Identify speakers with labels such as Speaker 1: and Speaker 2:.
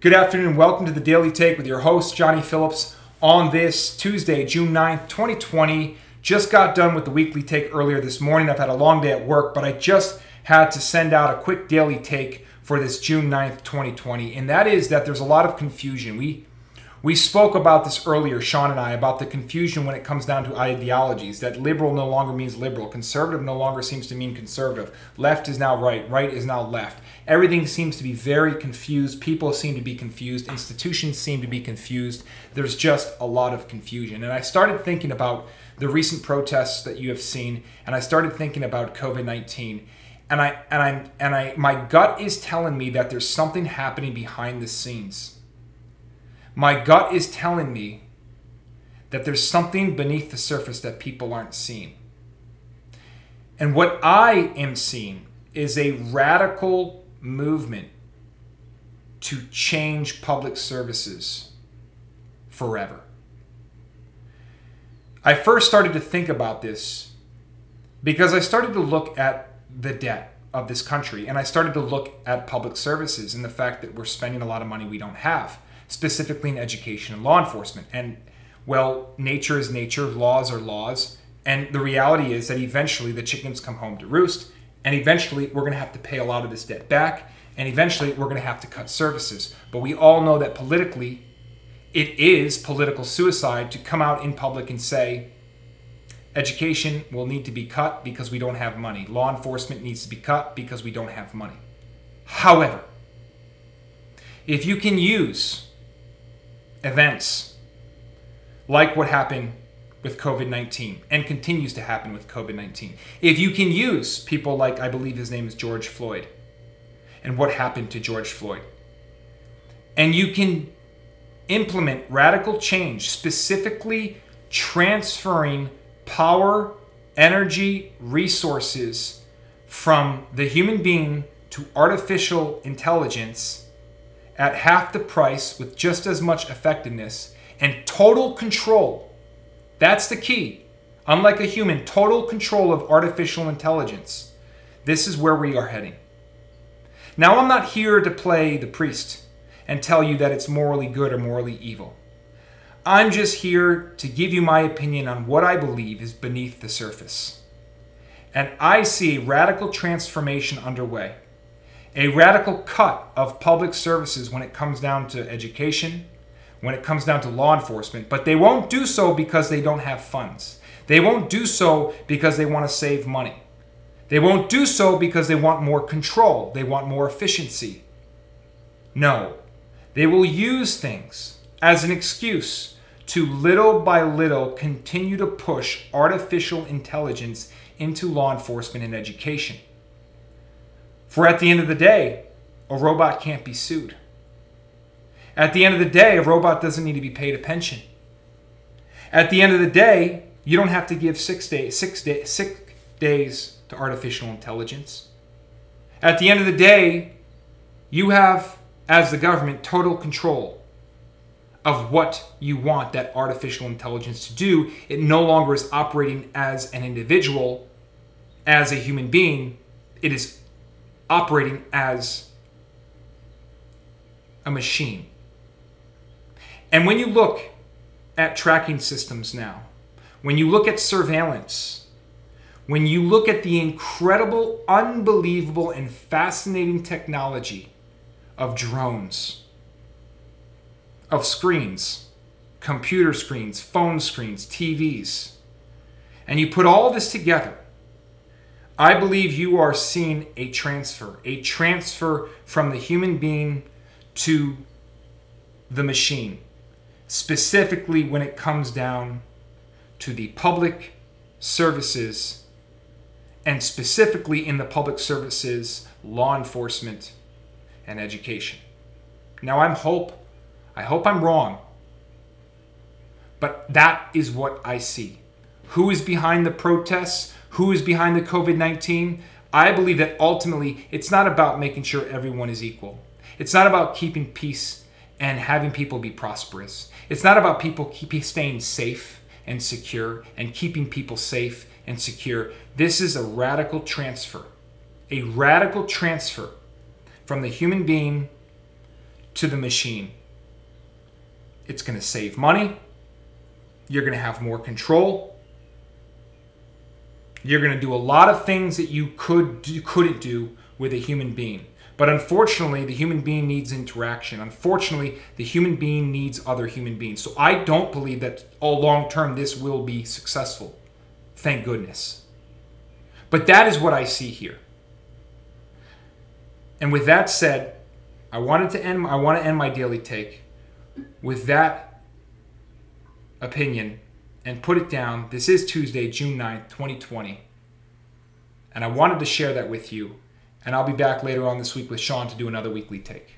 Speaker 1: Good afternoon. Welcome to the Daily Take with your host, Johnny Phillips, on this Tuesday, June 9th, 2020. Just got done with the weekly take earlier this morning. I've had a long day at work, but I just had to send out a quick daily take for this June 9th, 2020. And that is that there's a lot of confusion. We we spoke about this earlier, Sean and I, about the confusion when it comes down to ideologies. That liberal no longer means liberal, conservative no longer seems to mean conservative, left is now right, right is now left. Everything seems to be very confused. People seem to be confused. Institutions seem to be confused. There's just a lot of confusion. And I started thinking about the recent protests that you have seen, and I started thinking about COVID 19 and I and I and I my gut is telling me that there's something happening behind the scenes my gut is telling me that there's something beneath the surface that people aren't seeing. And what I am seeing is a radical movement to change public services forever. I first started to think about this because I started to look at the debt of this country and I started to look at public services and the fact that we're spending a lot of money we don't have specifically in education and law enforcement. And well, nature is nature, laws are laws. And the reality is that eventually the chickens come home to roost, and eventually we're going to have to pay a lot of this debt back, and eventually we're going to have to cut services. But we all know that politically, it is political suicide to come out in public and say, education will need to be cut because we don't have money. Law enforcement needs to be cut because we don't have money. However, if you can use events like what happened with COVID 19 and continues to happen with COVID 19. If you can use people like, I believe his name is George Floyd, and what happened to George Floyd, and you can implement radical change, specifically transferring power, energy, resources from the human being to artificial intelligence at half the price with just as much effectiveness and total control. That's the key. Unlike a human, total control of artificial intelligence. This is where we are heading. Now, I'm not here to play the priest and tell you that it's morally good or morally evil. I'm just here to give you my opinion on what I believe is beneath the surface. And I see a radical transformation underway a radical cut of public services when it comes down to education, when it comes down to law enforcement, but they won't do so because they don't have funds. They won't do so because they want to save money. They won't do so because they want more control, they want more efficiency. No, they will use things as an excuse to little by little continue to push artificial intelligence into law enforcement and education. For at the end of the day, a robot can't be sued. At the end of the day, a robot doesn't need to be paid a pension. At the end of the day, you don't have to give six days, six, day, six days to artificial intelligence. At the end of the day, you have, as the government, total control of what you want that artificial intelligence to do. It no longer is operating as an individual, as a human being. It is operating as a machine. And when you look at tracking systems now, when you look at surveillance, when you look at the incredible, unbelievable, and fascinating technology of drones, of screens, computer screens, phone screens, TVs, and you put all this together, I believe you are seeing a transfer, a transfer from the human being to the machine, specifically when it comes down to the public services and specifically in the public services, law enforcement, and education. Now, I'm hope, I hope I'm wrong, but that is what I see. Who is behind the protests? Who is behind the COVID 19, I believe that ultimately it's not about making sure everyone is equal. It's not about keeping peace and having people be prosperous. It's not about people keep staying safe and secure and keeping people safe and secure. This is a radical transfer, a radical transfer from the human being to the machine. It's going to save money. You're going to have more control. You're going to do a lot of things that you could couldn't do with a human being. But unfortunately, the human being needs interaction. Unfortunately, the human being needs other human beings. So I don't believe that all long term this will be successful. Thank goodness. But that is what I see here. And with that said, I wanted to end I want to end my daily take with that opinion and put it down. This is Tuesday, June 9th, 2020. And I wanted to share that with you. And I'll be back later on this week with Sean to do another weekly take.